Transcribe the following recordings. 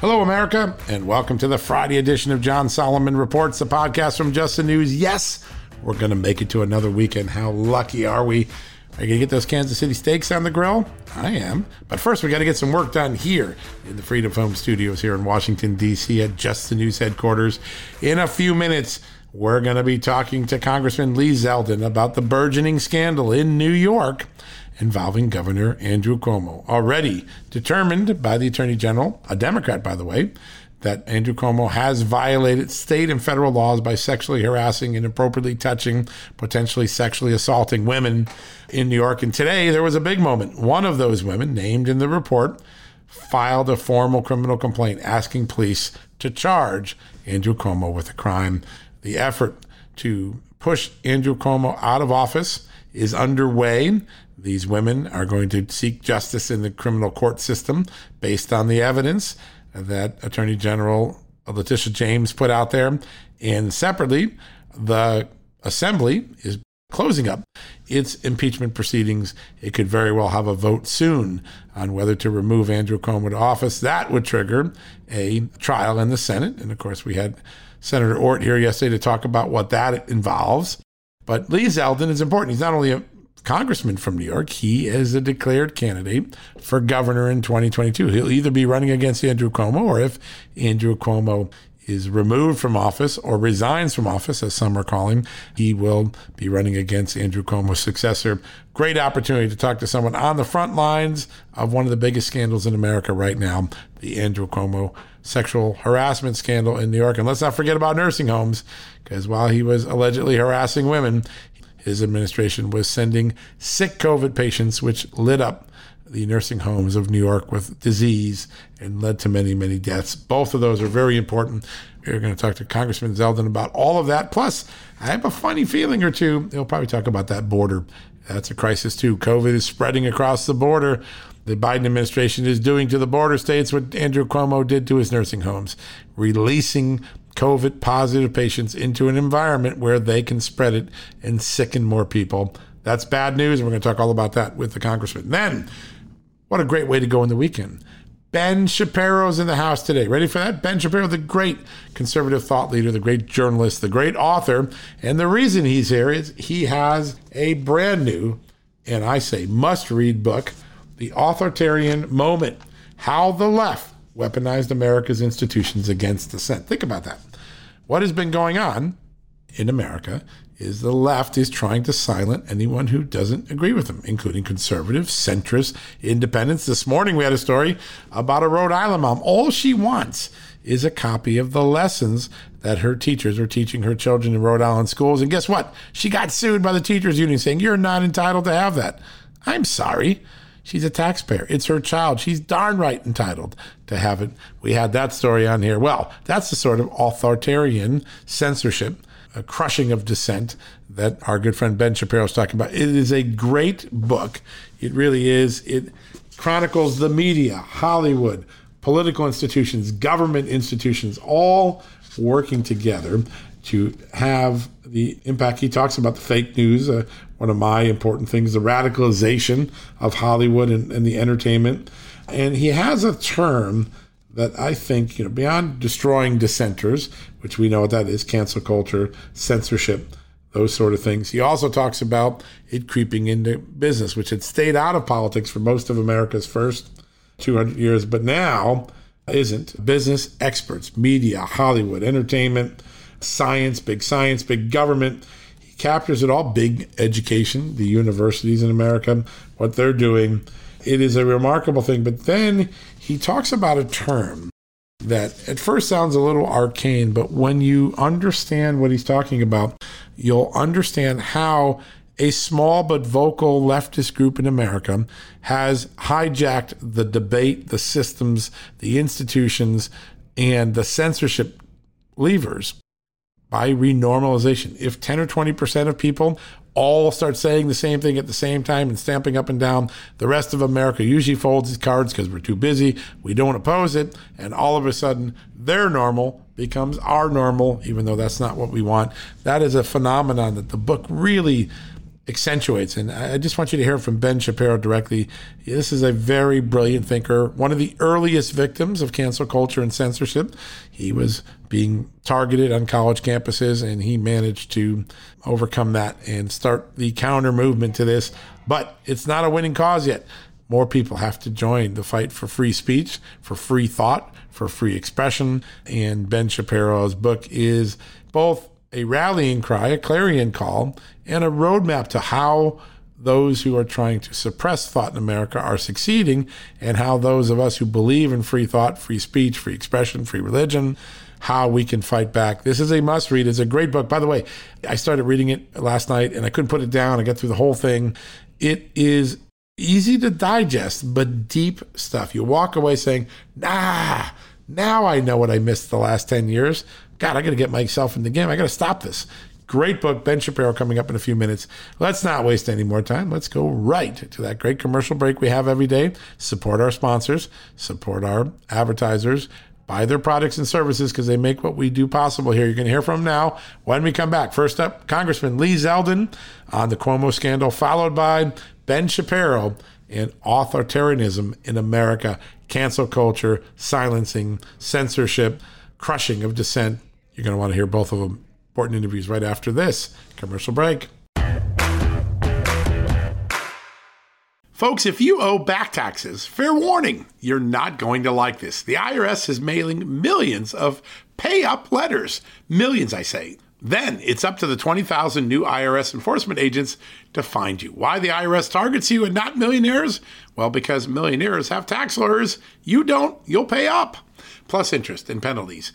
Hello, America, and welcome to the Friday edition of John Solomon Reports, the podcast from Just the News. Yes, we're going to make it to another weekend. How lucky are we? Are you going to get those Kansas City steaks on the grill? I am. But first, we got to get some work done here in the Freedom Home Studios here in Washington, D.C. at Just the News headquarters. In a few minutes, we're going to be talking to Congressman Lee Zeldin about the burgeoning scandal in New York involving Governor Andrew Cuomo. Already determined by the Attorney General, a Democrat, by the way, that Andrew Cuomo has violated state and federal laws by sexually harassing, inappropriately touching, potentially sexually assaulting women in New York. And today there was a big moment. One of those women, named in the report, filed a formal criminal complaint asking police to charge Andrew Cuomo with a crime. The effort to push Andrew Cuomo out of office is underway. These women are going to seek justice in the criminal court system based on the evidence that Attorney General Letitia James put out there. And separately, the Assembly is closing up its impeachment proceedings. It could very well have a vote soon on whether to remove Andrew Cuomo to office. That would trigger a trial in the Senate. And of course, we had Senator Ortt here yesterday to talk about what that involves. But Lee Zeldin is important. He's not only a congressman from New York. He is a declared candidate for governor in 2022. He'll either be running against Andrew Cuomo, or if Andrew Cuomo is removed from office or resigns from office, as some are calling, he will be running against Andrew Cuomo's successor. Great opportunity to talk to someone on the front lines of one of the biggest scandals in America right now, the Andrew Cuomo sexual harassment scandal in New York. And let's not forget about nursing homes, because while he was allegedly harassing women, his administration was sending sick COVID patients, which lit up the nursing homes of New York with disease and led to many, many deaths. Both of those are very important. We're going to talk to Congressman Zeldin about all of that. Plus, I have a funny feeling or two. He'll probably talk about that border. That's a crisis too. COVID is spreading across the border. The Biden administration is doing to the border states what Andrew Cuomo did to his nursing homes, releasing COVID positive patients into an environment where they can spread it and sicken more people. That's bad news. And we're going to talk all about that with the congressman. Then, what a great way to go in the weekend. Ben Shapiro's in the house today. Ready for that? Ben Shapiro, the great conservative thought leader, the great journalist, the great author. And the reason he's here is he has a brand new, and I say must read book, The Authoritarian Moment How the Left weaponized America's institutions against dissent. Think about that. What has been going on in America is the left is trying to silence anyone who doesn't agree with them, including conservatives, centrists, independents. This morning we had a story about a Rhode Island mom. All she wants is a copy of the lessons that her teachers were teaching her children in Rhode Island schools. And guess what? She got sued by the teachers union saying, You're not entitled to have that. I'm sorry. She's a taxpayer. It's her child. She's darn right entitled to have it. We had that story on here. Well, that's the sort of authoritarian censorship, a crushing of dissent that our good friend Ben Shapiro is talking about. It is a great book. It really is. It chronicles the media, Hollywood, political institutions, government institutions, all working together to have the impact. He talks about the fake news, uh, one of my important things, the radicalization of Hollywood and, and the entertainment. And he has a term that I think, you know, beyond destroying dissenters, which we know what that is, cancel culture, censorship, those sort of things. He also talks about it creeping into business, which had stayed out of politics for most of America's first 200 years, but now isn't. Business experts, media, Hollywood, entertainment, science, big science, big government. Captures it all, big education, the universities in America, what they're doing. It is a remarkable thing. But then he talks about a term that at first sounds a little arcane, but when you understand what he's talking about, you'll understand how a small but vocal leftist group in America has hijacked the debate, the systems, the institutions, and the censorship levers by renormalization. If 10 or 20% of people all start saying the same thing at the same time and stamping up and down, the rest of America usually folds its cards because we're too busy, we don't oppose it, and all of a sudden their normal becomes our normal, even though that's not what we want. That is a phenomenon that the book really accentuates. And I just want you to hear from Ben Shapiro directly. This is a very brilliant thinker, one of the earliest victims of cancel culture and censorship. He was being targeted on college campuses, and he managed to overcome that and start the counter movement to this. But it's not a winning cause yet. More people have to join the fight for free speech, for free thought, for free expression. And Ben Shapiro's book is both a rallying cry, a clarion call, and a roadmap to how those who are trying to suppress thought in America are succeeding, and how those of us who believe in free thought, free speech, free expression, free religion, how we can fight back. This is a must read. It's a great book. By the way, I started reading it last night and I couldn't put it down. I got through the whole thing. It is easy to digest, but deep stuff. You walk away saying, nah, now I know what I missed the last 10 years. God, I got to get myself in the game. I got to stop this. Great book, Ben Shapiro, coming up in a few minutes. Let's not waste any more time. Let's go right to that great commercial break we have every day. Support our sponsors, support our advertisers, buy their products and services because they make what we do possible here. You're going to hear from now when we come back. First up, Congressman Lee Zeldin on the Cuomo scandal, followed by Ben Shapiro and authoritarianism in America, cancel culture, silencing, censorship, crushing of dissent. You're going to want to hear both of them important interviews right after this commercial break. Folks, if you owe back taxes, fair warning, you're not going to like this. The IRS is mailing millions of pay up letters. Millions, I say. Then it's up to the 20,000 new IRS enforcement agents to find you. Why the IRS targets you and not millionaires? Well, because millionaires have tax lawyers. You don't, you'll pay up, plus interest and penalties.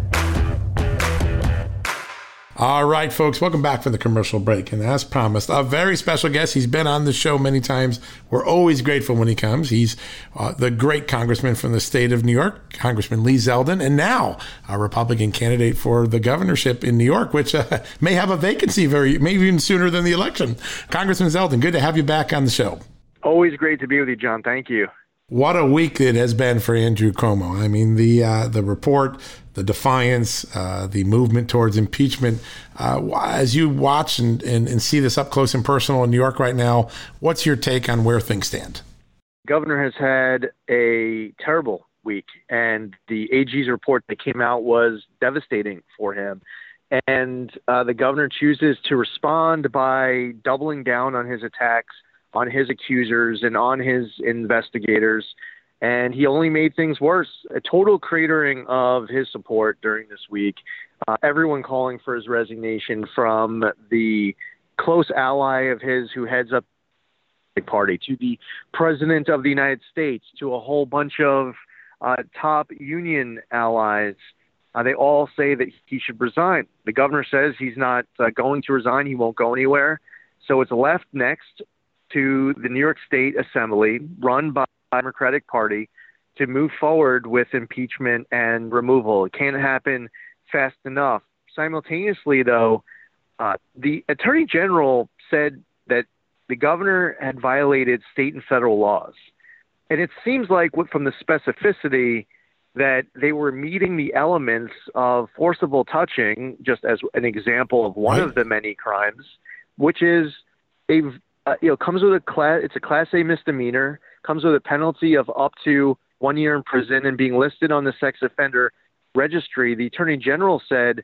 All right, folks, welcome back from the commercial break. And as promised, a very special guest. He's been on the show many times. We're always grateful when he comes. He's uh, the great congressman from the state of New York, Congressman Lee Zeldin, and now a Republican candidate for the governorship in New York, which uh, may have a vacancy very, maybe even sooner than the election. Congressman Zeldin, good to have you back on the show. Always great to be with you, John. Thank you. What a week it has been for Andrew Cuomo. I mean, the uh, the report, the defiance, uh, the movement towards impeachment. Uh, as you watch and, and, and, see this up close and personal in New York right now, what's your take on where things stand? Governor has had a terrible week, and the AG's report that came out was devastating for him. And uh, the governor chooses to respond by doubling down on his attacks on his accusers and on his investigators. And he only made things worse. A total cratering of his support during this week. Uh, everyone calling for his resignation from the close ally of his who heads up the party to the president of the United States to a whole bunch of uh, top union allies. Uh, they all say that he should resign. The governor says he's not uh, going to resign. He won't go anywhere. So it's left next to the New York State Assembly, run by the Democratic Party, to move forward with impeachment and removal. It can't happen fast enough. Simultaneously, though, uh, the Attorney General said that the governor had violated state and federal laws. And it seems like, from the specificity, that they were meeting the elements of forcible touching, just as an example of one right. of the many crimes, which is a uh, you know, comes with a class. It's a Class A misdemeanor. Comes with a penalty of up to one year in prison and being listed on the sex offender registry. The Attorney General said,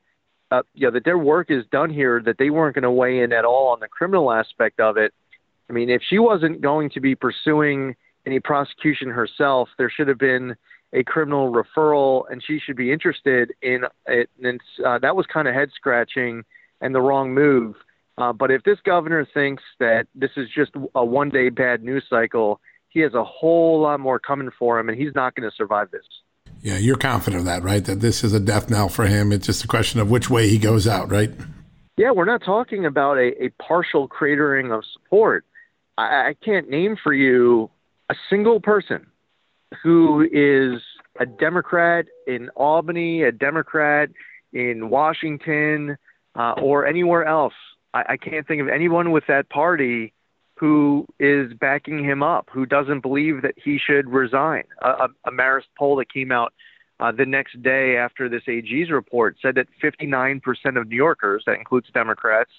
uh, you know, that their work is done here. That they weren't going to weigh in at all on the criminal aspect of it. I mean, if she wasn't going to be pursuing any prosecution herself, there should have been a criminal referral, and she should be interested in it. And uh, that was kind of head scratching and the wrong move. Uh, but if this governor thinks that this is just a one day bad news cycle, he has a whole lot more coming for him, and he's not going to survive this. Yeah, you're confident of that, right? That this is a death knell for him. It's just a question of which way he goes out, right? Yeah, we're not talking about a, a partial cratering of support. I, I can't name for you a single person who is a Democrat in Albany, a Democrat in Washington, uh, or anywhere else I, I can't think of anyone with that party who is backing him up, who doesn't believe that he should resign. A, a, a Marist poll that came out uh, the next day after this AG's report said that 59% of New Yorkers, that includes Democrats,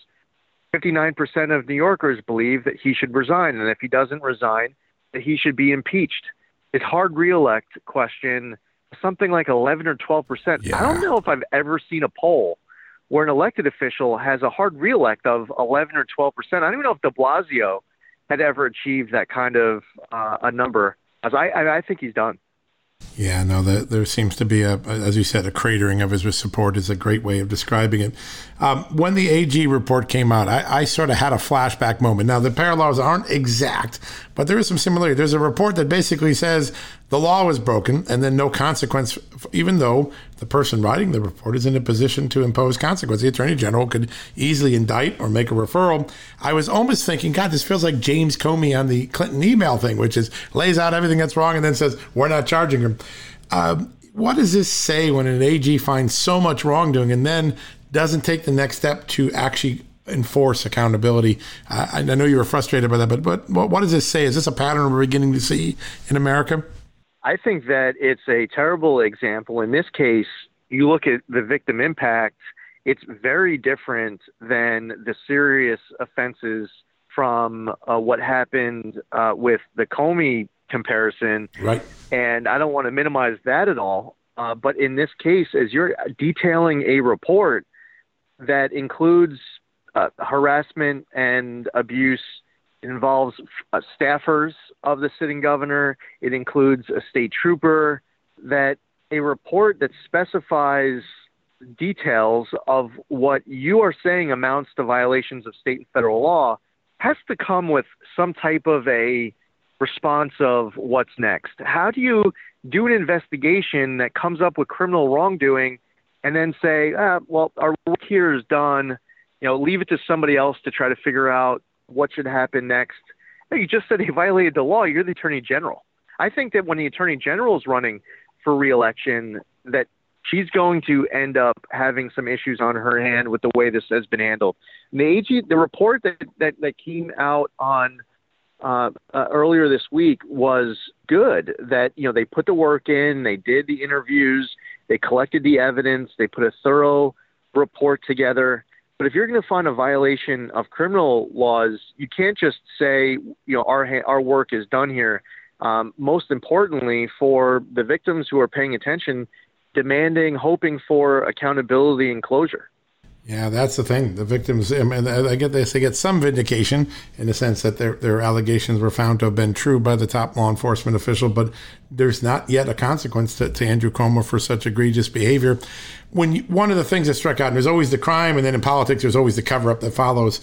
59% of New Yorkers believe that he should resign, and if he doesn't resign, that he should be impeached. His hard reelect question, something like 11 or 12%. Yeah. I don't know if I've ever seen a poll where an elected official has a hard reelect of 11 or 12 percent. I don't even know if De Blasio had ever achieved that kind of uh, a number. As I, I, I think he's done. Yeah, no, the, there seems to be a, as you said, a cratering of his support is a great way of describing it. Um, when the AG report came out, I, I, sort of had a flashback moment. Now, the parallels aren't exact, but there is some similarity. There's a report that basically says the law was broken and then no consequence, even though the person writing the report is in a position to impose consequence. The attorney general could easily indict or make a referral. I was almost thinking, God, this feels like James Comey on the Clinton email thing, which is lays out everything that's wrong and then says, we're not charging him. Um, what does this say when an AG finds so much wrongdoing and then doesn't take the next step to actually enforce accountability. Uh, I know you were frustrated by that, but but what, what does this say? Is this a pattern we're beginning to see in America? I think that it's a terrible example. In this case, you look at the victim impact, it's very different than the serious offenses from uh, what happened uh, with the Comey comparison. Right. And I don't want to minimize that at all. Uh, but in this case, as you're detailing a report that includes uh, harassment and abuse involves uh, staffers of the sitting governor. It includes a state trooper. That a report that specifies details of what you are saying amounts to violations of state and federal law has to come with some type of a response of what's next. How do you do an investigation that comes up with criminal wrongdoing and then say, ah, well, our work here is done. You know, leave it to somebody else to try to figure out what should happen next. You just said he violated the law. You're the attorney general. I think that when the attorney general is running for reelection, that she's going to end up having some issues on her hand with the way this has been handled. And the AG, the report that, that, that came out on uh, uh, earlier this week was good. That you know they put the work in, they did the interviews, they collected the evidence, they put a thorough report together. But if you're going to find a violation of criminal laws, you can't just say, you know, our our work is done here. Um, most importantly, for the victims who are paying attention, demanding, hoping for accountability and closure. Yeah, that's the thing. The victims, I, mean, I get this, they get some vindication in the sense that their, their allegations were found to have been true by the top law enforcement official, but there's not yet a consequence to, to Andrew Cuomo for such egregious behavior. When you, one of the things that struck out, and there's always the crime, and then in politics, there's always the cover up that follows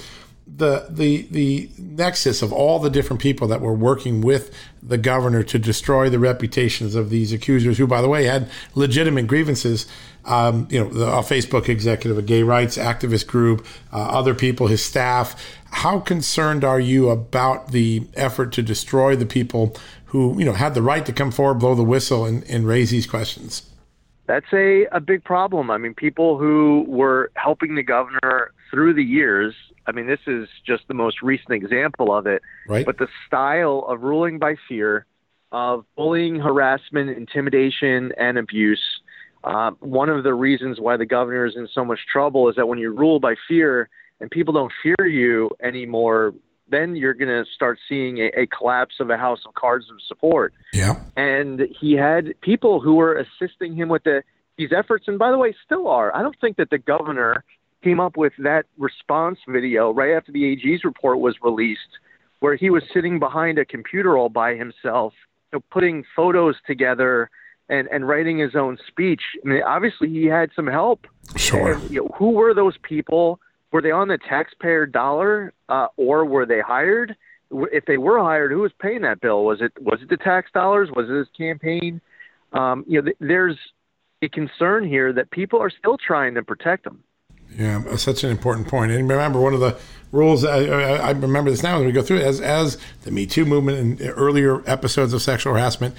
the the the nexus of all the different people that were working with the governor to destroy the reputations of these accusers, who, by the way, had legitimate grievances. Um, you know, the, a Facebook executive, a gay rights activist group, uh, other people, his staff. How concerned are you about the effort to destroy the people who, you know, had the right to come forward, blow the whistle, and, and raise these questions? That's a, a big problem. I mean, people who were helping the governor through the years I mean, this is just the most recent example of it. Right. But the style of ruling by fear, of bullying, harassment, intimidation, and abuse. Uh, one of the reasons why the governor is in so much trouble is that when you rule by fear and people don't fear you anymore, then you're going to start seeing a, a, collapse of a house of cards of support. Yeah. And he had people who were assisting him with the, these efforts, and by the way, still are. I don't think that the governor came up with that response video right after the AG's report was released, where he was sitting behind a computer all by himself, you know, putting photos together and, and writing his own speech. I mean, obviously he had some help. Sure. And, you know, who were those people? Were they on the taxpayer dollar, uh, or were they hired? If they were hired, who was paying that bill? Was it was it the tax dollars? Was it his campaign? Um, you know, th- there's a concern here that people are still trying to protect them. Yeah, such an important point. And remember, one of the rules I, I, remember this now as we go through it, as as the Me Too movement and earlier episodes of sexual harassment.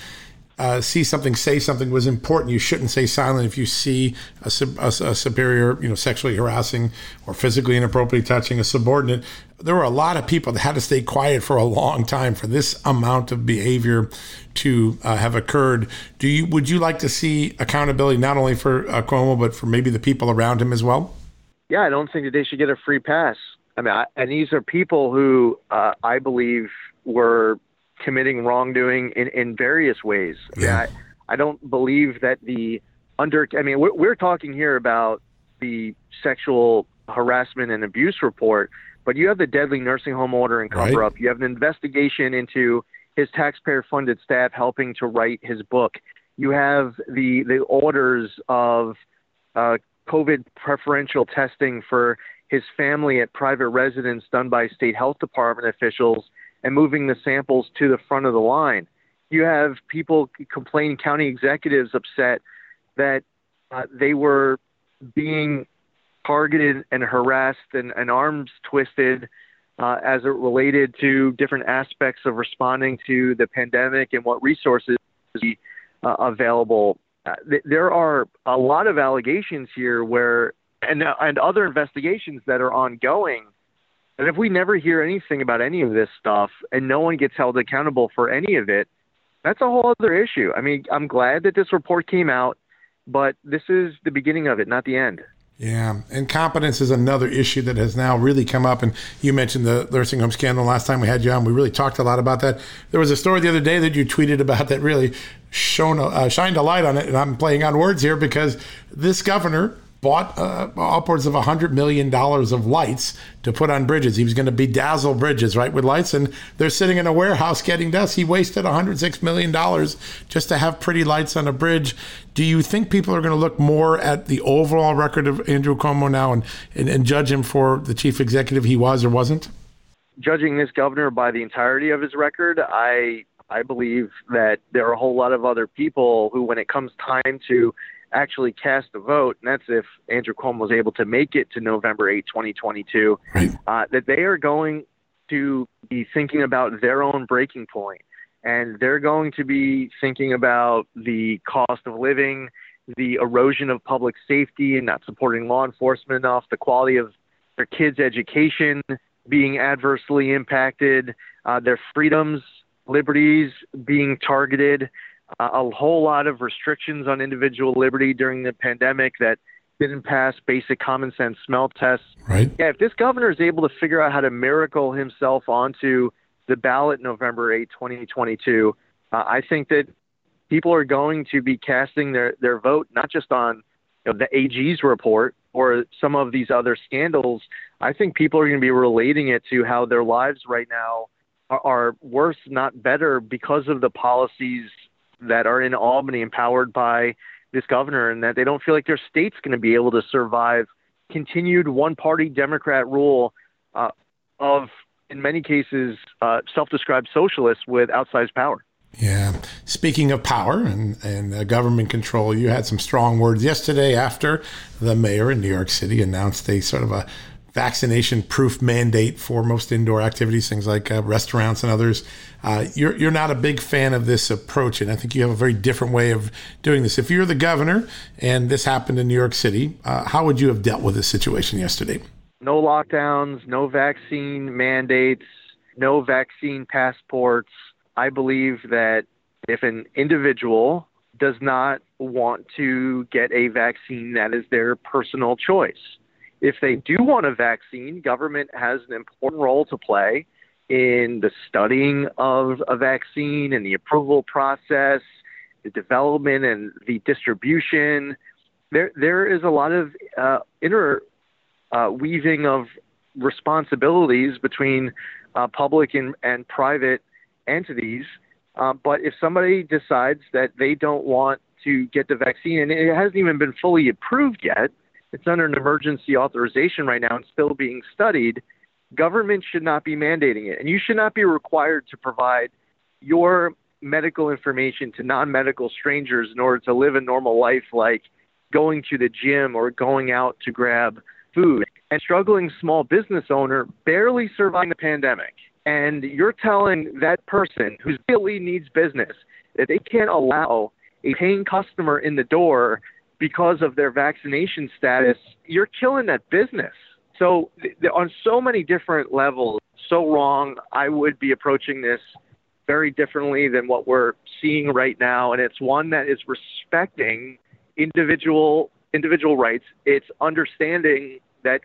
Uh, see something, say something was important. You shouldn't say silent if you see a, a, a, superior, you know, sexually harassing or physically inappropriately touching a subordinate. There were a lot of people that had to stay quiet for a long time for this amount of behavior to uh, have occurred. Do you would you like to see accountability not only for uh, Cuomo but for maybe the people around him as well? Yeah, I don't think that they should get a free pass. I mean, I, and these are people who uh, I believe were committing wrongdoing in, in various ways. I, mean, I, I don't believe that the under. I mean, we're, we're talking here about the sexual harassment and abuse report, but you have the deadly nursing home order and cover right. up. You have an investigation into his taxpayer funded staff helping to write his book. You have the the orders of uh, COVID preferential testing for his family at private residence done by state health department officials and moving the samples to the front of the line. You have people complaining, county executives upset that uh, they were being targeted and harassed and, and arms twisted uh, as it related to different aspects of responding to the pandemic and what resources uh, available uh, th- there are a lot of allegations here where and uh, and other investigations that are ongoing. And if we never hear anything about any of this stuff and no one gets held accountable for any of it, that's a whole other issue. I mean, I'm glad that this report came out, but this is the beginning of it, not the end. Yeah, incompetence is another issue that has now really come up. And you mentioned the nursing home scandal last time we had you on. We really talked a lot about that. There was a story the other day that you tweeted about that really shone uh, shined a light on it. And I'm playing on words here because this governor bought uh, upwards of a hundred million dollars of lights to put on bridges. He was going to bedazzle bridges, right, with lights, and they're sitting in a warehouse getting dust. He wasted 106 million dollars just to have pretty lights on a bridge. Do you think people are going to look more at the overall record of Andrew Cuomo now and, and, and judge him for the chief executive he was or wasn't? Judging this governor by the entirety of his record, I I believe that there are a whole lot of other people who, when it comes time to actually cast a vote, and that's if Andrew Cuomo was able to make it to November 8, 2022, right. uh, that they are going to be thinking about their own breaking point, and they're going to be thinking about the cost of living, the erosion of public safety, and not supporting law enforcement enough, the quality of their kids' education, being adversely impacted, uh, their freedoms, liberties being targeted, uh, a whole lot of restrictions on individual liberty during the pandemic that didn't pass basic common sense smell tests. Right. Yeah, if this governor is able to figure out how to miracle himself onto the ballot November 8, 2022, uh, I think that people are going to be casting their, their vote not just on you know, the AG's report or some of these other scandals. I think people are going to be relating it to how their lives right now are, are worse, not better, because of the policies that are in Albany, empowered by this governor, and that they don't feel like their state's going to be able to survive continued one-party Democrat rule uh, of, in many cases, uh, self-described socialists with outsized power. Yeah. Speaking of power and, and uh, government control, you had some strong words yesterday after the mayor in New York City announced a sort of a vaccination proof mandate for most indoor activities, things like uh, restaurants and others. Uh, you're, you're not a big fan of this approach, and I think you have a very different way of doing this. If you're the governor and this happened in New York City, uh, how would you have dealt with this situation yesterday? No lockdowns, no vaccine mandates, no vaccine passports. I believe that if an individual does not want to get a vaccine, that is their personal choice if they do want a vaccine, government has an important role to play in the studying of a vaccine and the approval process, the development and the distribution. There, there is a lot of uh, interweaving uh, of responsibilities between uh, public and, and private entities. Uh, but if somebody decides that they don't want to get the vaccine, and it hasn't even been fully approved yet, it's under an emergency authorization right now and still being studied. Government should not be mandating it, and you should not be required to provide your medical information to non-medical strangers in order to live a normal life like going to the gym or going out to grab food. And struggling small business owner barely surviving the pandemic. And you're telling that person who really needs business that they can't allow a paying customer in the door because of their vaccination status, you're killing that business. So, th- on so many different levels, so wrong. I would be approaching this very differently than what we're seeing right now, and it's one that is respecting individual individual rights. It's understanding that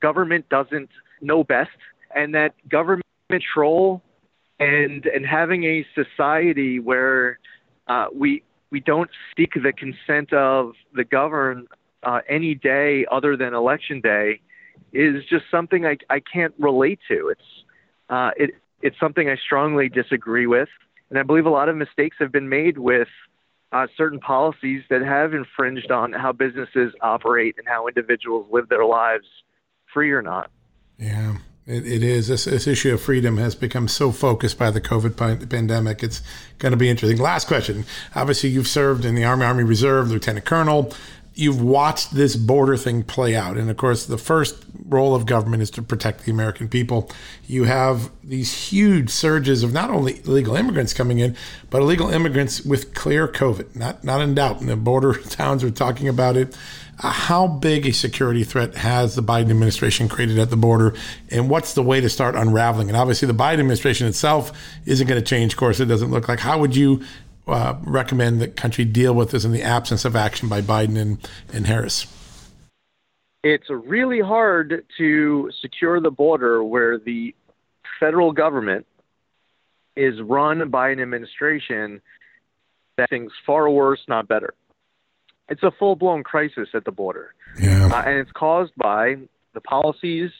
government doesn't know best, and that government control and and having a society where uh, we we don't seek the consent of the governed uh, any day other than election day is just something I, I can't relate to. It's uh, it it's something I strongly disagree with, and I believe a lot of mistakes have been made with uh, certain policies that have infringed on how businesses operate and how individuals live their lives, free or not. Yeah. It, it is. This, this, issue of freedom has become so focused by the COVID pandemic. It's going to be interesting. Last question. Obviously, you've served in the Army, Army Reserve, Lieutenant Colonel. You've watched this border thing play out. And of course, the first role of government is to protect the American people. You have these huge surges of not only illegal immigrants coming in, but illegal immigrants with clear COVID, not, not in doubt. And the border towns are talking about it. Uh, how big a security threat has the Biden administration created at the border, and what's the way to start unraveling? And obviously, the Biden administration itself isn't going to change course. It doesn't look like. How would you uh, recommend the country deal with this in the absence of action by Biden and, and Harris? It's really hard to secure the border where the federal government is run by an administration that thinks far worse, not better it's a full blown crisis at the border. Yeah. Uh, and it's caused by the policies,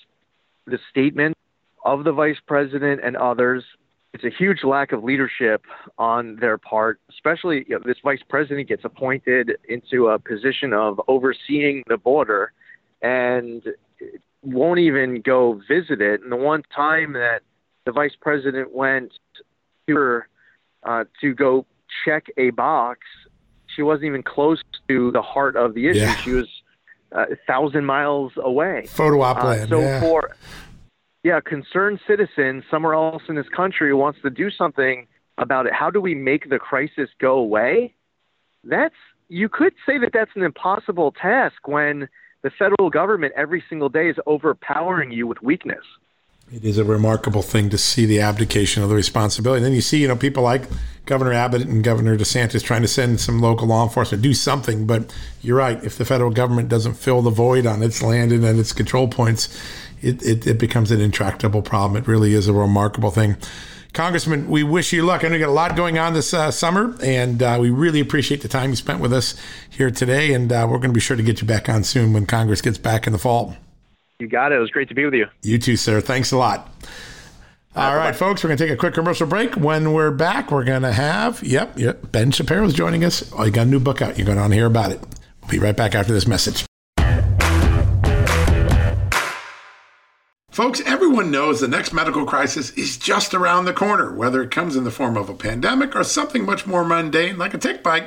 the statement of the vice president and others. It's a huge lack of leadership on their part, especially you know, this vice president gets appointed into a position of overseeing the border and won't even go visit it. And the one time that the vice president went to her uh, to go check a box she wasn't even close to the heart of the issue. Yeah. She was uh, a thousand miles away. Photo op land. Uh, so yeah. for yeah, concerned citizen somewhere else in this country who wants to do something about it. How do we make the crisis go away? That's you could say that that's an impossible task when the federal government every single day is overpowering you with weakness. It is a remarkable thing to see the abdication of the responsibility. Then you see, you know, people like Governor Abbott and Governor DeSantis trying to send some local law enforcement to do something. But you're right. If the federal government doesn't fill the void on its land and its control points, it, it, it becomes an intractable problem. It really is a remarkable thing. Congressman, we wish you luck. I know you got a lot going on this uh, summer, and uh, we really appreciate the time you spent with us here today. And uh, we're going to be sure to get you back on soon when Congress gets back in the fall. You got it. It was great to be with you. You too, sir. Thanks a lot. All right, folks, we're going to take a quick commercial break. When we're back, we're going to have, yep, yep, Ben Shapiro is joining us. Oh, you got a new book out. You're going to want to hear about it. We'll be right back after this message. Folks, everyone knows the next medical crisis is just around the corner, whether it comes in the form of a pandemic or something much more mundane like a tick bite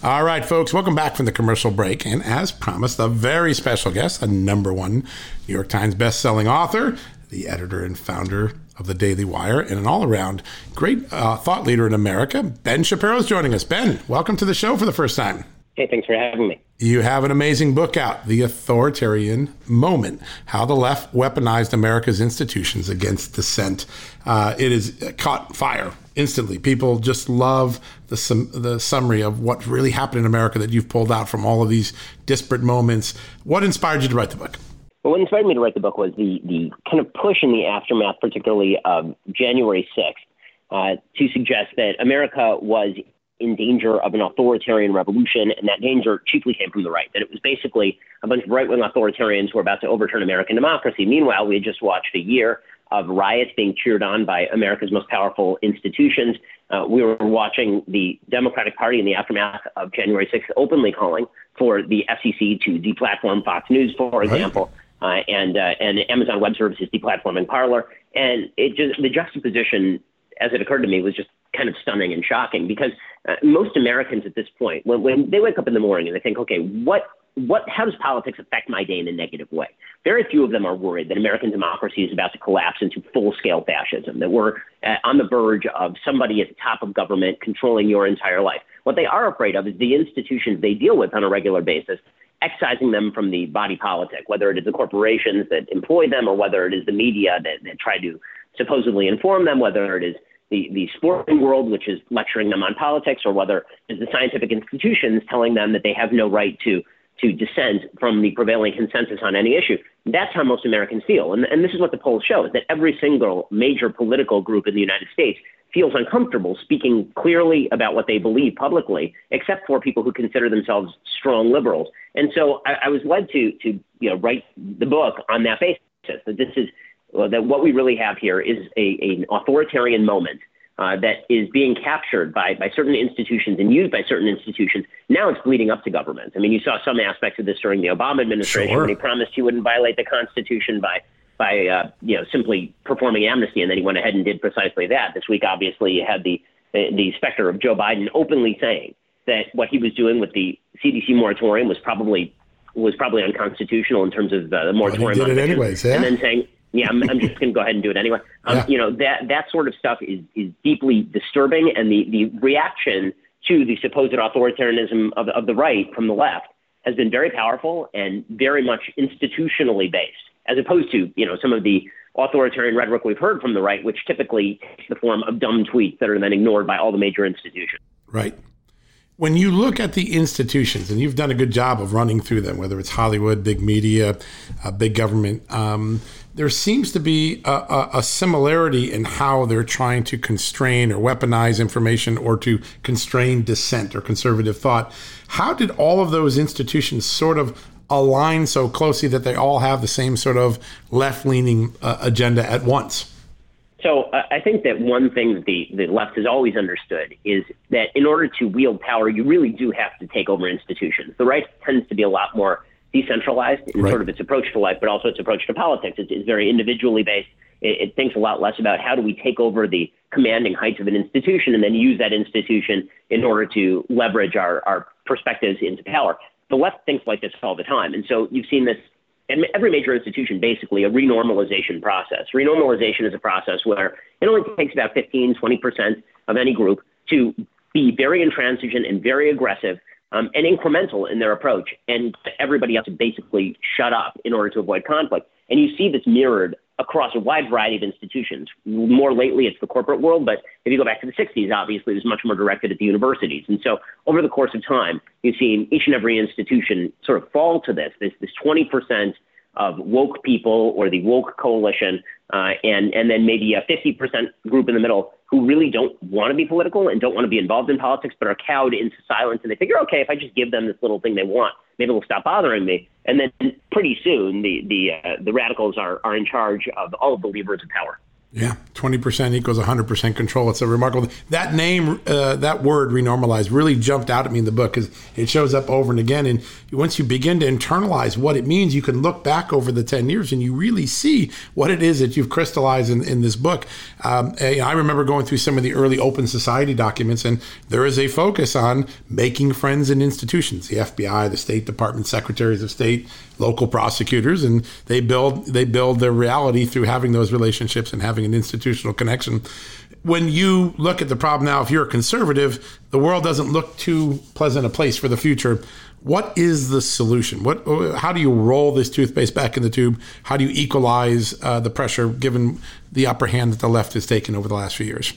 All right, folks, welcome back from the commercial break. And as promised, a very special guest, a number one New York Times best-selling author, the editor and founder of the Daily Wire, and an all-around great uh, thought leader in America. Ben Shapiro is joining us. Ben, welcome to the show for the first time. Hey, thanks for having me. You have an amazing book out, The Authoritarian Moment How the Left Weaponized America's Institutions Against Dissent. Uh, it has caught fire instantly. People just love the, sum, the summary of what really happened in America that you've pulled out from all of these disparate moments. What inspired you to write the book? Well, what inspired me to write the book was the, the kind of push in the aftermath, particularly of January 6th, uh, to suggest that America was in danger of an authoritarian revolution, and that danger chiefly came from the right. That it was basically a bunch of right wing authoritarians who were about to overturn American democracy. Meanwhile, we had just watched a year of riots being cheered on by America's most powerful institutions. Uh, we were watching the Democratic Party in the aftermath of January 6th openly calling for the FCC to deplatform Fox News, for example, right. uh, and uh, and Amazon Web Services deplatforming Parler. And it just the juxtaposition, as it occurred to me, was just kind of stunning and shocking because uh, most Americans at this point, when, when they wake up in the morning and they think, okay, what what, how does politics affect my day in a negative way? Very few of them are worried that American democracy is about to collapse into full scale fascism, that we're uh, on the verge of somebody at the top of government controlling your entire life. What they are afraid of is the institutions they deal with on a regular basis, excising them from the body politic, whether it is the corporations that employ them or whether it is the media that, that try to supposedly inform them, whether it is the, the sporting world, which is lecturing them on politics, or whether it's the scientific institutions telling them that they have no right to to dissent from the prevailing consensus on any issue. That's how most Americans feel. And, and this is what the polls show that every single major political group in the United States feels uncomfortable speaking clearly about what they believe publicly, except for people who consider themselves strong liberals. And so I, I was led to, to you know, write the book on that basis, that this is, that what we really have here is a, an authoritarian moment uh, that is being captured by, by certain institutions and used by certain institutions. Now it's bleeding up to government. I mean, you saw some aspects of this during the Obama administration sure. when he promised he wouldn't violate the Constitution by by uh, you know simply performing amnesty, and then he went ahead and did precisely that. This week, obviously, you had the the specter of Joe Biden openly saying that what he was doing with the CDC moratorium was probably was probably unconstitutional in terms of the moratorium. He did it anyways, yeah. And then saying yeah, I'm, I'm just going to go ahead and do it anyway. Um, yeah. You know that that sort of stuff is is deeply disturbing, and the the reaction to the supposed authoritarianism of of the right from the left has been very powerful and very much institutionally based, as opposed to you know some of the authoritarian rhetoric we've heard from the right, which typically takes the form of dumb tweets that are then ignored by all the major institutions. Right. When you look at the institutions, and you've done a good job of running through them, whether it's Hollywood, big media, uh, big government, um, there seems to be a, a, a, similarity in how they're trying to constrain or weaponize information or to constrain dissent or conservative thought. How did all of those institutions sort of align so closely that they all have the same sort of left leaning uh, agenda at once? So uh, I think that one thing that the, the left has always understood is that in order to wield power, you really do have to take over institutions. The right tends to be a lot more decentralized in right. sort of its approach to life, but also its approach to politics. It's, it's very individually based. It, it, thinks a lot less about how do we take over the commanding heights of an institution and then use that institution in order to leverage our, our perspectives into power. The left thinks like this all the time. And so you've seen this in every major institution, basically a renormalization process. Renormalization is a process where it only takes about 15, 20% of any group to be very intransigent and very aggressive um, and incremental in their approach, and everybody else to basically shut up in order to avoid conflict. And you see this mirrored across a wide variety of institutions. More lately, it's the corporate world, but if you go back to the 60s, obviously, it was much more directed at the universities. And so, over the course of time, you've seen each and every institution sort of fall to this this, this 20% of woke people or the woke coalition, uh, and and then maybe a 50% group in the middle who really don't want to be political and don't want to be involved in politics, but are cowed into silence, and they figure, okay, if I just give them this little thing they want, maybe they'll stop bothering me. And then pretty soon, the the uh, the radicals are are in charge of all of the levers of power. Yeah, twenty percent equals hundred percent control. It's a remarkable. That name, uh, that word, renormalize, really jumped out at me in the book because it shows up over and again. And once you begin to internalize what it means, you can look back over the ten years and you really see what it is that you've crystallized in, in this book. Um, I remember going through some of the early Open Society documents, and there is a focus on making friends in institutions, the FBI, the State Department, secretaries of state, local prosecutors, and they build they build their reality through having those relationships and having an institutional connection. When you look at the problem now, if you're a conservative, the world doesn't look too pleasant a place for the future. What is the solution? What? How do you roll this toothpaste back in the tube? How do you equalize uh, the pressure given the upper hand that the left has taken over the last few years?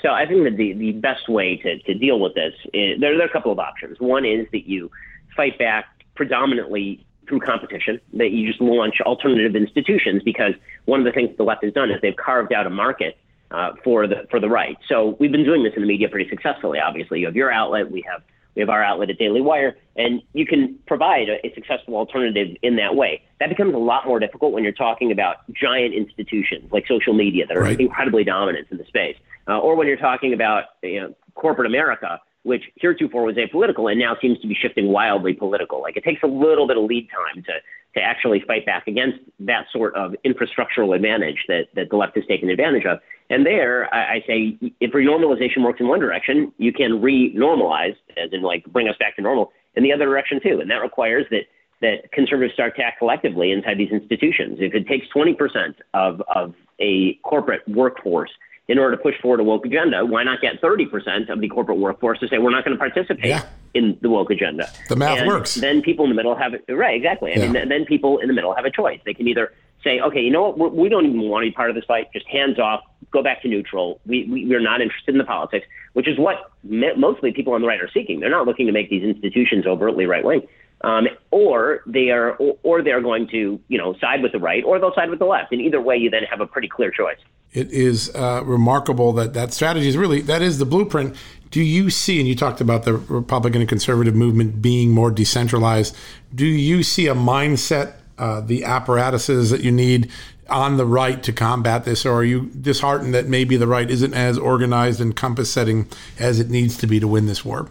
So I think that the, the best way to, to deal with this, is, there, there are a couple of options. One is that you fight back predominantly through competition, that you just launch alternative institutions because one of the things the left has done is they've carved out a market uh, for the for the right. So we've been doing this in the media pretty successfully. Obviously, you have your outlet, we have we have our outlet at Daily Wire, and you can provide a, a successful alternative in that way. That becomes a lot more difficult when you're talking about giant institutions like social media that are right. incredibly dominant in the space, uh, or when you're talking about you know, corporate America which heretofore was apolitical and now seems to be shifting wildly political. Like it takes a little bit of lead time to to actually fight back against that sort of infrastructural advantage that, that the left has taken advantage of. And there, I, I say, if renormalization works in one direction, you can re-normalize, as in like bring us back to normal, in the other direction too. And that requires that that conservatives start to act collectively inside these institutions. If it takes 20% of, of a corporate workforce in order to push forward a woke agenda, why not get 30% of the corporate workforce to say we're not going to participate yeah. in the woke agenda? The math and works. Then people in the middle have it. Right, exactly. I yeah. mean, then people in the middle have a choice. They can either say, okay, you know what, we're, we do not even want to be part of this fight, just hands off, go back to neutral. We, we, we're not interested in the politics, which is what mostly people on the right are seeking. They're not looking to make these institutions overtly right wing. Um, or they are, or, or they're going to, you know, side with the right, or they'll side with the left. And either way, you then have a pretty clear choice it is uh, remarkable that that strategy is really that is the blueprint. Do you see, and you talked about the Republican and conservative movement being more decentralized. Do you see a mindset, uh, the apparatuses that you need on the right to combat this, or are you disheartened that maybe the right isn't as organized and compass setting as it needs to be to win this war?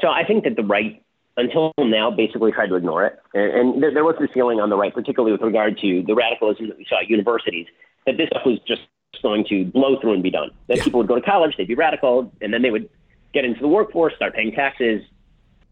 So I think that the right until now basically tried to ignore it. And, and there was this feeling on the right, particularly with regard to the radicalism that we saw at universities, that this stuff was just going to blow through and be done. That yeah. people would go to college, they'd be radical, and then they would get into the workforce, start paying taxes,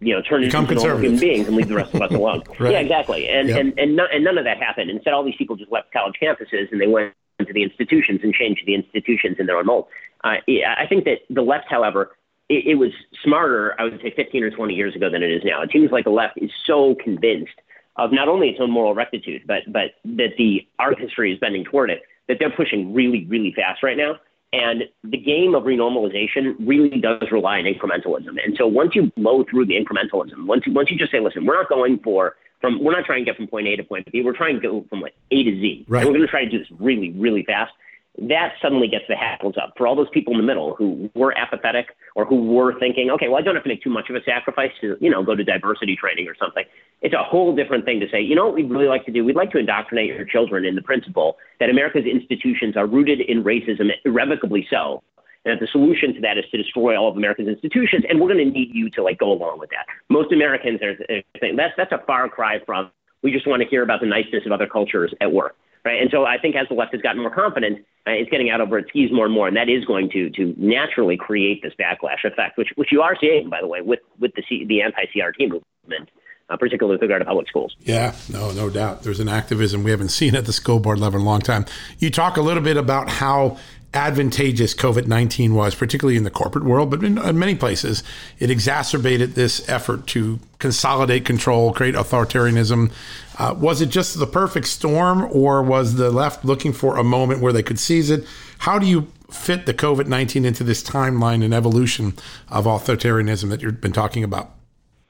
you know, turn Become into normal human beings and leave the rest of us alone. right. Yeah, exactly. And, yep. and, and, no, and none of that happened. Instead, all these people just left college campuses and they went into the institutions and changed the institutions in their own mold. Uh, I think that the left, however, it, it was smarter, I would say, 15 or 20 years ago than it is now. It seems like the left is so convinced of not only its own moral rectitude, but but that the art history is bending toward it. That they're pushing really, really fast right now. And the game of renormalization really does rely on incrementalism. And so once you blow through the incrementalism, once you, once you just say, listen, we're not going for from we're not trying to get from point A to point B. We're trying to go from like A to Z. Right. And we're going to try to do this really, really fast that suddenly gets the hackles up for all those people in the middle who were apathetic or who were thinking, okay, well, I don't have to make too much of a sacrifice to, you know, go to diversity training or something. It's a whole different thing to say, you know what we'd really like to do? We'd like to indoctrinate your children in the principle that America's institutions are rooted in racism, irrevocably so. And that the solution to that is to destroy all of America's institutions, and we're going to need you to like go along with that. Most Americans are saying that's that's a far cry from we just want to hear about the niceness of other cultures at work right? And so I think as the left has gotten more confident, uh, it's getting out over its skis more and more, and that is going to to naturally create this backlash effect, which which you are seeing, by the way, with with the C, the anti-CRT movement. Uh, particularly with regard to public schools. Yeah, no, no doubt. There's an activism we haven't seen at the school board level in a long time. You talk a little bit about how advantageous COVID 19 was, particularly in the corporate world, but in, in, many places. It exacerbated this effort to consolidate control, create authoritarianism. Uh, was it just the perfect storm, or was the left looking for a moment where they could seize it? How do you fit the COVID 19 into this timeline and evolution of authoritarianism that you've been talking about?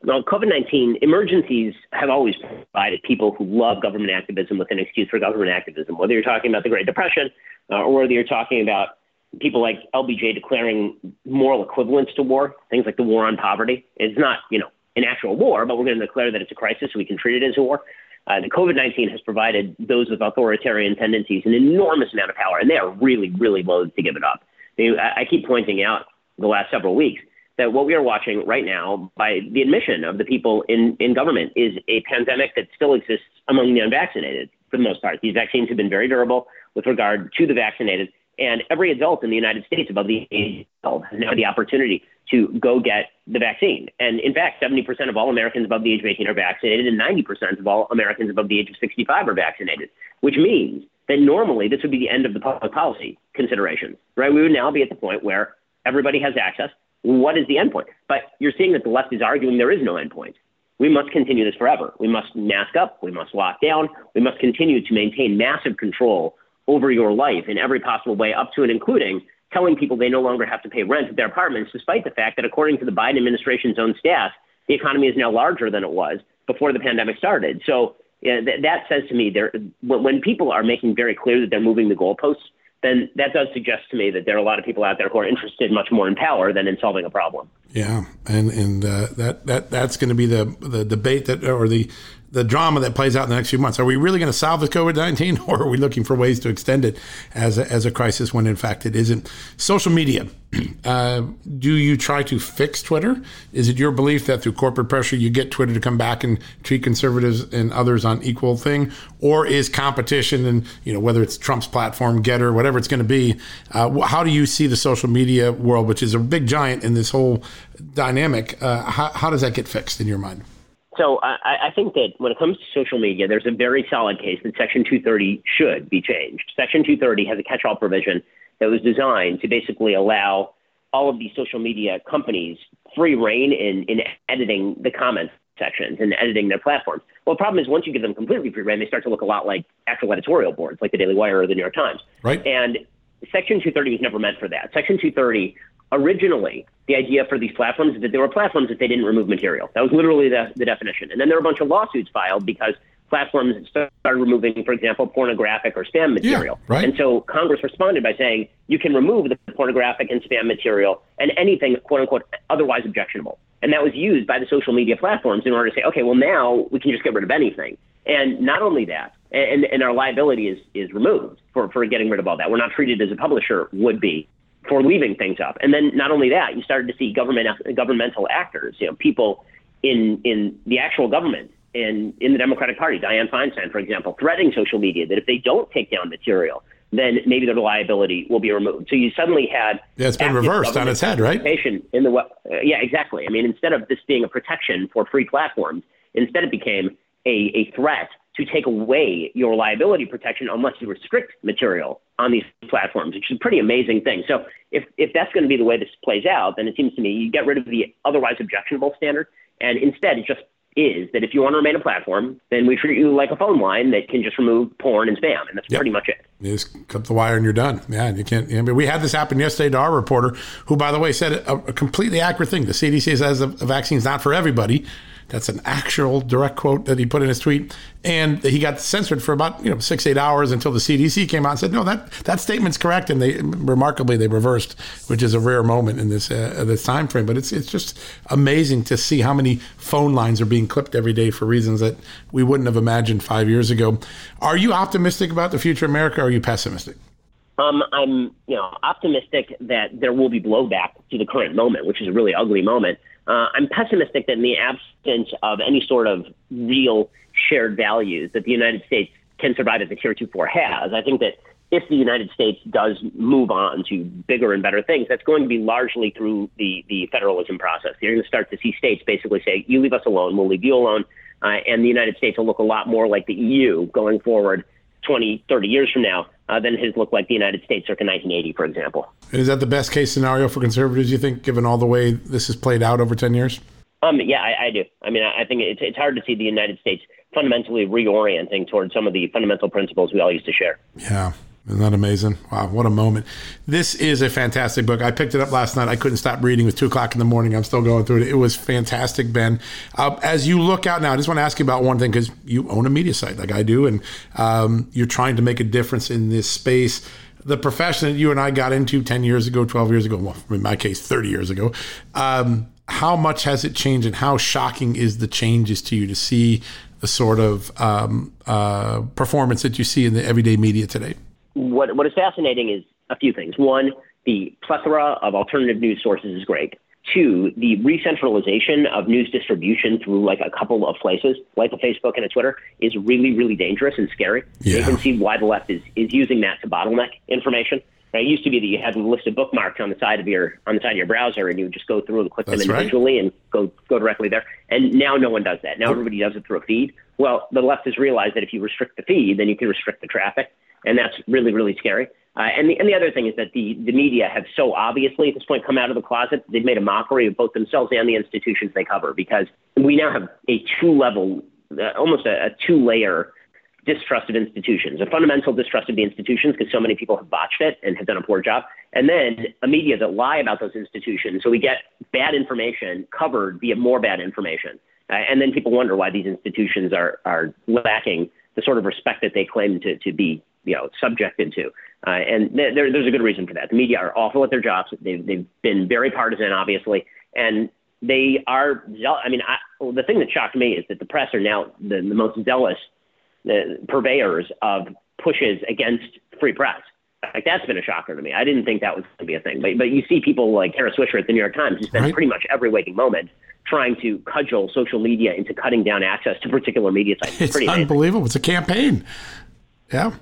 Well, COVID 19 emergencies have always provided people who love government activism with an excuse for government activism, whether you're talking about the Great Depression uh, or whether you're talking about people like LBJ declaring moral equivalence to war, things like the war on poverty. It's not, you know, an actual war, but we're going to declare that it's a crisis so we can treat it as a war. Uh, the COVID 19 has provided those with authoritarian tendencies an enormous amount of power, and they are really, really loath to give it up. I, I keep pointing out the last several weeks that what we are watching right now, by the admission of the people in, in government, is a pandemic that still exists among the unvaccinated for the most part. These vaccines have been very durable with regard to the vaccinated. And every adult in the United States above the age of 12 has now the opportunity to go get the vaccine. And in fact, 70% of all Americans above the age of 18 are vaccinated, and 90% of all Americans above the age of 65 are vaccinated, which means that normally this would be the end of the public policy considerations, right? We would now be at the point where everybody has access. What is the endpoint? But you're seeing that the left is arguing there is no endpoint. We must continue this forever. We must mask up. We must lock down. We must continue to maintain massive control over your life in every possible way, up to and including telling people they no longer have to pay rent at their apartments, despite the fact that, according to the Biden administration's own staff, the economy is now larger than it was before the pandemic started. So th- that says to me, there when people are making very clear that they're moving the goalposts, then that does suggest to me that there are a lot of people out there who are interested much more in power than in solving a problem. Yeah, and and uh, that that that's going to be the the debate that or the the drama that plays out in the next few months. Are we really going to solve this COVID 19 or are we looking for ways to extend it as a, as a crisis when in fact it isn't? Social media. Uh, do you try to fix Twitter? Is it your belief that through corporate pressure you get Twitter to come back and treat conservatives and others on equal thing? Or is competition and, you know, whether it's Trump's platform, Gettr, whatever it's going to be, uh, how do you see the social media world, which is a big giant in this whole dynamic? Uh, how, how does that get fixed in your mind? So I, I think that when it comes to social media, there's a very solid case that Section 230 should be changed. Section 230 has a catch-all provision that was designed to basically allow all of these social media companies free rein in, in editing the comments sections and editing their platforms. Well, the problem is once you give them completely free rein, they start to look a lot like actual editorial boards, like the Daily Wire or the New York Times. Right. And Section 230 was never meant for that. Section 230 originally the idea for these platforms is that they were platforms that they didn't remove material. That was literally the, the definition. And then there were a bunch of lawsuits filed because platforms started removing, for example, pornographic or spam material. Yeah, right. And so Congress responded by saying you can remove the pornographic and spam material and anything, quote unquote, otherwise objectionable. And that was used by the social media platforms in order to say, okay, well, now we can just get rid of anything. And not only that, and, and our liability is, is removed for, for getting rid of all that. We're not treated as a publisher would be for leaving things up. And then not only that, you started to see government governmental actors, you know, people in in the actual government and in the Democratic Party, Dianne Feinstein, for example, threatening social media that if they don't take down material, then maybe their liability will be removed. So you suddenly had yeah, it's been reversed on its head, right? In the uh, yeah, exactly. I mean, instead of this being a protection for free platforms, instead it became a, a threat to take away your liability protection unless you restrict material on these platforms, which is a pretty amazing thing. So if, if that's going to be the way this plays out, then it seems to me you get rid of the otherwise objectionable standard and instead it just is that if you want to remain a platform, then we treat you like a phone line that can just remove porn and spam, and that's yep. pretty much it. You just cut the wire and you're done. Yeah, you can't. I mean, we had this happen yesterday to our reporter, who, by the way, said a, a completely accurate thing. The CDC says a, a vaccine is not for everybody. That's an actual direct quote that he put in his tweet. And he got censored for about you know six eight hours until the CDC came out and said no that that statement's correct. And they remarkably they reversed, which is a rare moment in this uh, this time frame. But it's it's just amazing to see how many phone lines are being clipped every day for reasons that we wouldn't have imagined five years ago. Are you optimistic about the future of America? Or are you pessimistic? Um, I'm, you know, optimistic that there will be blowback to the current moment, which is a really ugly moment. Uh, I'm pessimistic that in the absence of any sort of real shared values that the United States can survive as a tier two four has. I think that if the United States does move on to bigger and better things, that's going to be largely through the, the federalism process. You're going to start to see states basically say, you leave us alone, we'll leave you alone. Uh, and the United States will look a lot more like the EU going forward 20, 30 years from now uh, than it has looked like the United States circa 1980, for example. is that the best case scenario for conservatives, you think, given all the way this has played out over 10 years? Um, yeah, I, I do. I mean, I, I think it's, it's hard to see the United States fundamentally reorienting towards some of the fundamental principles we all used to share. Yeah. Isn't that amazing? Wow, what a moment. This is a fantastic book. I picked it up last night. I couldn't stop reading. It was 2 o'clock in the morning. I'm still going through it. It was fantastic, Ben. Uh, as you look out now, I just want to ask you about one thing because you own a media site like I do, and um, you're trying to make a difference in this space. The profession that you and I got into 10 years ago, 12 years ago, well, in my case, 30 years ago, um, how much has it changed and how shocking is the changes to you to see the sort of um, uh, performance that you see in the everyday media today? What what is fascinating is a few things. One, the plethora of alternative news sources is great. Two, the re-centralization of news distribution through like a couple of places, like a Facebook and a Twitter, is really, really dangerous and scary. Yeah. You can see why the left is, is using that to bottleneck information. Right? It used to be that you had a list of bookmarks on the side of your on the side of your browser, and you would just go through and click That's them individually right. and go go directly there. And now no one does that. Now everybody does it through a feed. Well, the left has realized that if you restrict the feed, then you can restrict the traffic and that's really really scary. Uh, and the and the other thing is that the the media have so obviously at this point come out of the closet. They've made a mockery of both themselves and the institutions they cover because we now have a two level, uh, almost a, a two layer distrust of institutions, a fundamental distrust of the institutions because so many people have botched it and have done a poor job, and then a media that lie about those institutions. So we get bad information covered via more bad information, uh, and then people wonder why these institutions are are lacking the sort of respect that they claim to to be you know subjected to. Uh, and th- there, there's a good reason for that. The media are awful at their jobs. They've they've been very partisan, obviously, and they are. I mean, I, well, the thing that shocked me is that the press are now the, the most zealous uh, purveyors of pushes against free press. Like that's been a shocker to me. I didn't think that was going to be a thing. But but you see people like Kara Swisher at the New York Times who spend right. pretty much every waking moment trying to cudgel social media into cutting down access to particular media sites. It's, it's unbelievable. It's a campaign. Yeah.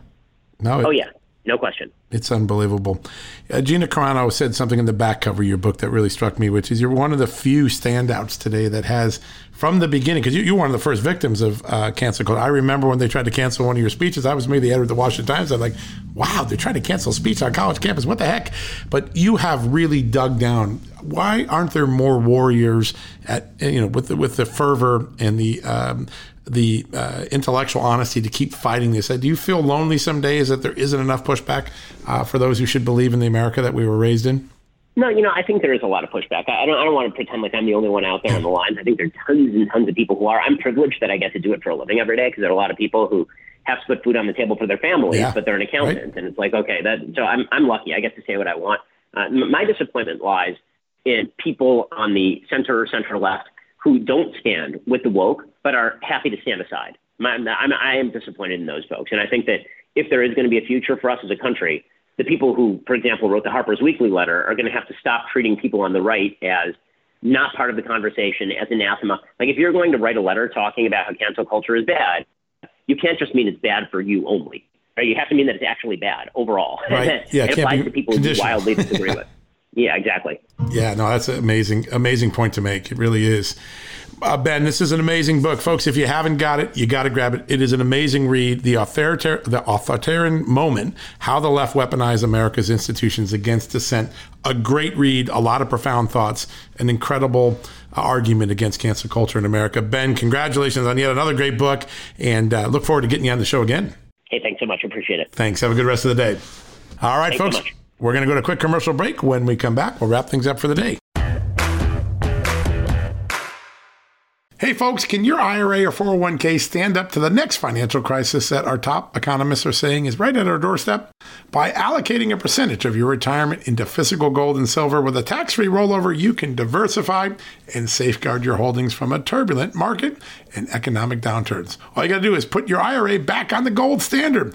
No. It, oh yeah, no question. It's unbelievable. Uh, Gina Carano said something in the back cover of your book that really struck me, which is you're one of the few standouts today that has, from the beginning, because you, you were one of the first victims of uh, cancel culture. I remember when they tried to cancel one of your speeches. I was maybe the editor of the Washington Times. I'm like, wow, they're trying to cancel a speech on college campus. What the heck? But you have really dug down. Why aren't there more warriors at you know with the, with the fervor and the um, the uh, intellectual honesty to keep fighting this. Do you feel lonely some days that there isn't enough pushback uh, for those who should believe in the America that we were raised in? No, you know, I think there is a lot of pushback. I don't, I don't want to pretend like I'm the only one out there on the line. I think there are tons and tons of people who are. I'm privileged that I get to do it for a living every day because there are a lot of people who have to put food on the table for their families, yeah. but they're an accountant, right. and it's like, okay, that. So I'm, I'm lucky. I get to say what I want. Uh, my disappointment lies in people on the center or center left who don't stand with the woke, but are happy to stand aside. I'm, I'm, I am disappointed in those folks. And I think that if there is going to be a future for us as a country, the people who, for example, wrote the Harper's Weekly letter are going to have to stop treating people on the right as not part of the conversation, as anathema. Like if you're going to write a letter talking about how cancel culture is bad, you can't just mean it's bad for you only. Right? You have to mean that it's actually bad overall. Right. Yeah, it applies to people who wildly disagree with. Yeah, exactly. Yeah, no, that's an amazing, amazing point to make. It really is. Uh, ben, this is an amazing book, folks. If you haven't got it, you got to grab it. It is an amazing read. The, authoritar- the authoritarian moment: how the left weaponized America's institutions against dissent. A great read, a lot of profound thoughts, an incredible uh, argument against cancel culture in America. Ben, congratulations on yet another great book, and uh, look forward to getting you on the show again. Hey, thanks so much. Appreciate it. Thanks. Have a good rest of the day. All right, thanks folks. So we're going to go to a quick commercial break. When we come back, we'll wrap things up for the day. Hey, folks, can your IRA or 401k stand up to the next financial crisis that our top economists are saying is right at our doorstep? By allocating a percentage of your retirement into physical gold and silver with a tax free rollover, you can diversify and safeguard your holdings from a turbulent market and economic downturns. All you got to do is put your IRA back on the gold standard.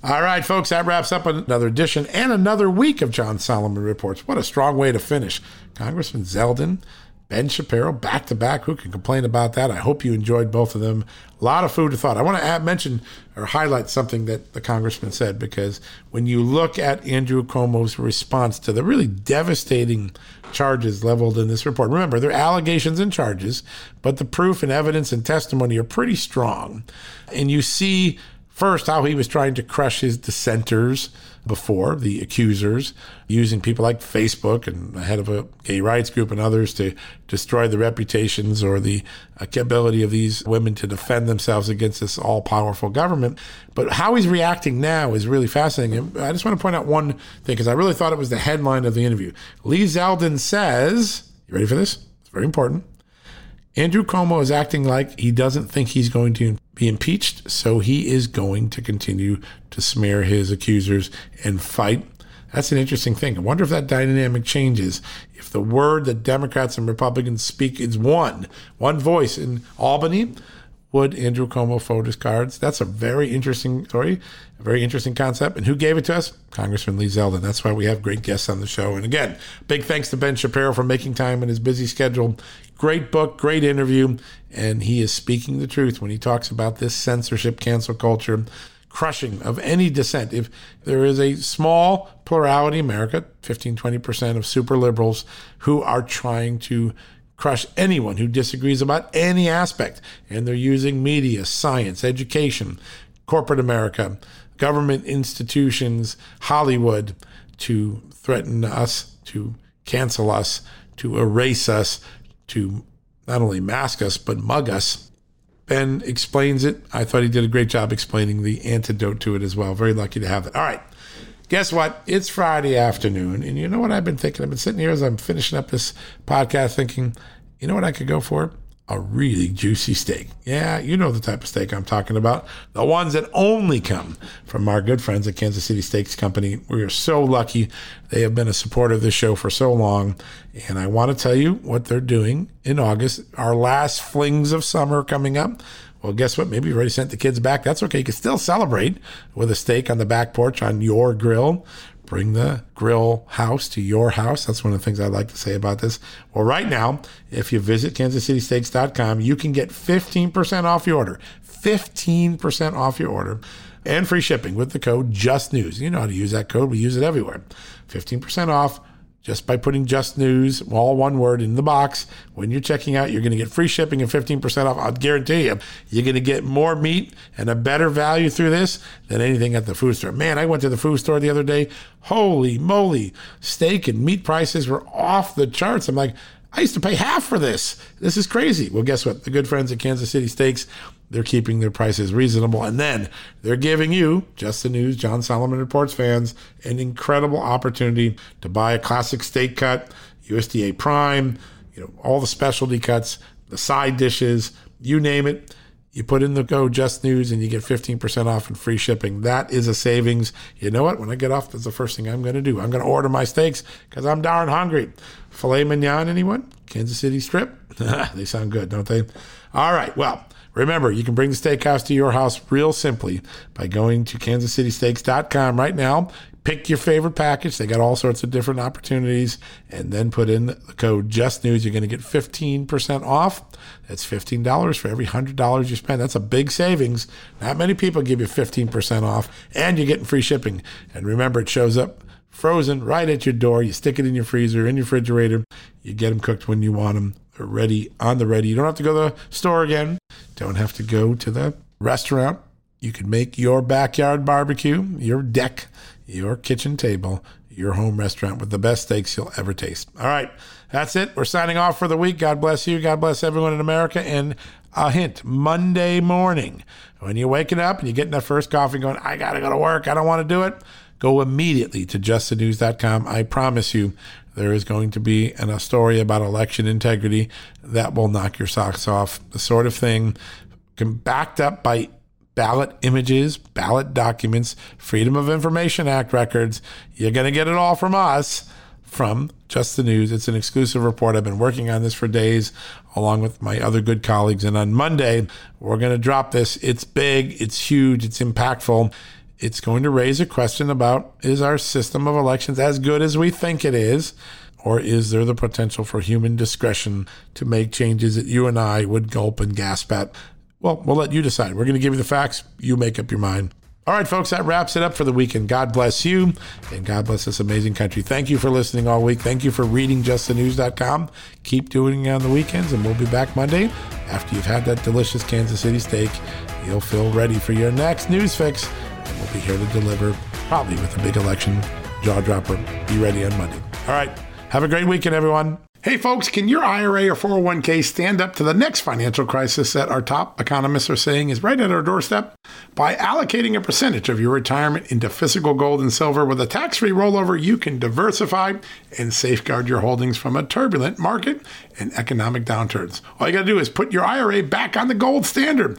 All right, folks, that wraps up another edition and another week of John Solomon Reports. What a strong way to finish. Congressman Zeldin, Ben Shapiro, back to back. Who can complain about that? I hope you enjoyed both of them. A lot of food for thought. I want to add, mention or highlight something that the congressman said because when you look at Andrew Cuomo's response to the really devastating charges leveled in this report, remember, they're allegations and charges, but the proof and evidence and testimony are pretty strong. And you see First, how he was trying to crush his dissenters before, the accusers, using people like Facebook and the head of a gay rights group and others to destroy the reputations or the ability of these women to defend themselves against this all powerful government. But how he's reacting now is really fascinating. I just want to point out one thing because I really thought it was the headline of the interview. Lee Zeldin says, You ready for this? It's very important. Andrew Cuomo is acting like he doesn't think he's going to be impeached, so he is going to continue to smear his accusers and fight. That's an interesting thing. I wonder if that dynamic changes. If the word that Democrats and Republicans speak is one, one voice in Albany, would Andrew Cuomo fold his cards? That's a very interesting story, a very interesting concept. And who gave it to us? Congressman Lee Zeldin. That's why we have great guests on the show. And again, big thanks to Ben Shapiro for making time in his busy schedule. Great book, great interview. And he is speaking the truth when he talks about this censorship, cancel culture, crushing of any dissent. If there is a small plurality in America, 15, 20% of super liberals who are trying to crush anyone who disagrees about any aspect. And they're using media, science, education, corporate America, government institutions, Hollywood to threaten us, to cancel us, to erase us, to not only mask us, but mug us. Ben explains it. I thought he did a great job explaining the antidote to it as well. Very lucky to have it. All right. Guess what? It's Friday afternoon. And you know what I've been thinking? I've been sitting here as I'm finishing up this podcast thinking, you know what I could go for? A really juicy steak. Yeah, you know the type of steak I'm talking about. The ones that only come from our good friends at Kansas City Steaks Company. We are so lucky. They have been a supporter of this show for so long. And I want to tell you what they're doing in August. Our last flings of summer coming up. Well, guess what? Maybe you've already sent the kids back. That's okay. You can still celebrate with a steak on the back porch on your grill. Bring the grill house to your house. That's one of the things I like to say about this. Well, right now, if you visit kansascitysteaks.com, you can get 15% off your order. 15% off your order and free shipping with the code JUSTNEWS. You know how to use that code. We use it everywhere. 15% off just by putting just news, all one word in the box. When you're checking out, you're going to get free shipping and 15% off. I'll guarantee you, you're going to get more meat and a better value through this than anything at the food store. Man, I went to the food store the other day. Holy moly, steak and meat prices were off the charts. I'm like, I used to pay half for this. This is crazy. Well, guess what? The good friends at Kansas City Steaks, they're keeping their prices reasonable. And then they're giving you, just the news, John Solomon Reports fans, an incredible opportunity to buy a classic steak cut, USDA Prime, you know, all the specialty cuts, the side dishes, you name it. You put in the go just news and you get 15% off and free shipping. That is a savings. You know what? When I get off, that's the first thing I'm going to do. I'm going to order my steaks because I'm darn hungry. Filet mignon, anyone? Kansas City strip? they sound good, don't they? All right. Well, remember, you can bring the steakhouse to your house real simply by going to kansascitysteaks.com right now pick your favorite package. They got all sorts of different opportunities, and then put in the code JustNews. You're going to get 15% off. That's $15 for every $100 you spend. That's a big savings. Not many people give you 15% off, and you're getting free shipping. And remember, it shows up frozen right at your door. You stick it in your freezer, in your refrigerator. You get them cooked when you want them. They're ready on the ready. You don't have to go to the store again. Don't have to go to the restaurant. You can make your backyard barbecue, your deck your kitchen table, your home restaurant with the best steaks you'll ever taste. All right, that's it. We're signing off for the week. God bless you. God bless everyone in America. And a hint Monday morning, when you're waking up and you're getting that first coffee going, I got to go to work. I don't want to do it. Go immediately to justthenews.com. I promise you, there is going to be an, a story about election integrity that will knock your socks off. The sort of thing backed up by ballot images, ballot documents, Freedom of Information Act records. You're going to get it all from us, from Just the News. It's an exclusive report. I've been working on this for days, along with my other good colleagues. And on Monday, we're going to drop this. It's big, it's huge, it's impactful. It's going to raise a question about is our system of elections as good as we think it is? Or is there the potential for human discretion to make changes that you and I would gulp and gasp at well, we'll let you decide. We're going to give you the facts. You make up your mind. All right, folks, that wraps it up for the weekend. God bless you and God bless this amazing country. Thank you for listening all week. Thank you for reading justthenews.com. Keep doing it on the weekends, and we'll be back Monday after you've had that delicious Kansas City steak. You'll feel ready for your next news fix, we'll be here to deliver, probably with a big election jaw dropper. Be ready on Monday. All right, have a great weekend, everyone. Hey folks, can your IRA or 401k stand up to the next financial crisis that our top economists are saying is right at our doorstep? By allocating a percentage of your retirement into physical gold and silver with a tax free rollover, you can diversify and safeguard your holdings from a turbulent market and economic downturns. All you got to do is put your IRA back on the gold standard.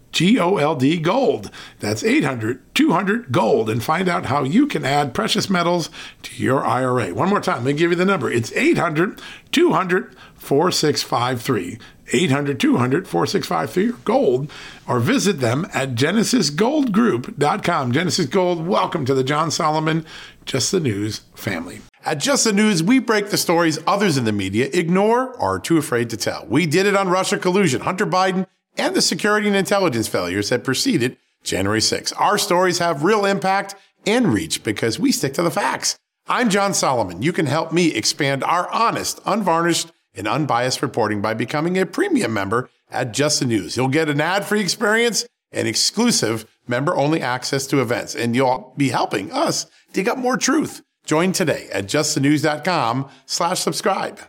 GOLD Gold. That's 800 200 Gold and find out how you can add precious metals to your IRA. One more time, let me give you the number. It's 800 200 4653. 800 200 4653 gold or visit them at genesisgoldgroup.com. Genesis Gold, welcome to the John Solomon Just the News family. At Just the News, we break the stories others in the media ignore or are too afraid to tell. We did it on Russia collusion, Hunter Biden, and the security and intelligence failures that preceded January 6. Our stories have real impact and reach because we stick to the facts. I'm John Solomon. You can help me expand our honest, unvarnished, and unbiased reporting by becoming a premium member at Just the News. You'll get an ad-free experience and exclusive member-only access to events, and you'll be helping us dig up more truth. Join today at justthenews.com slash subscribe.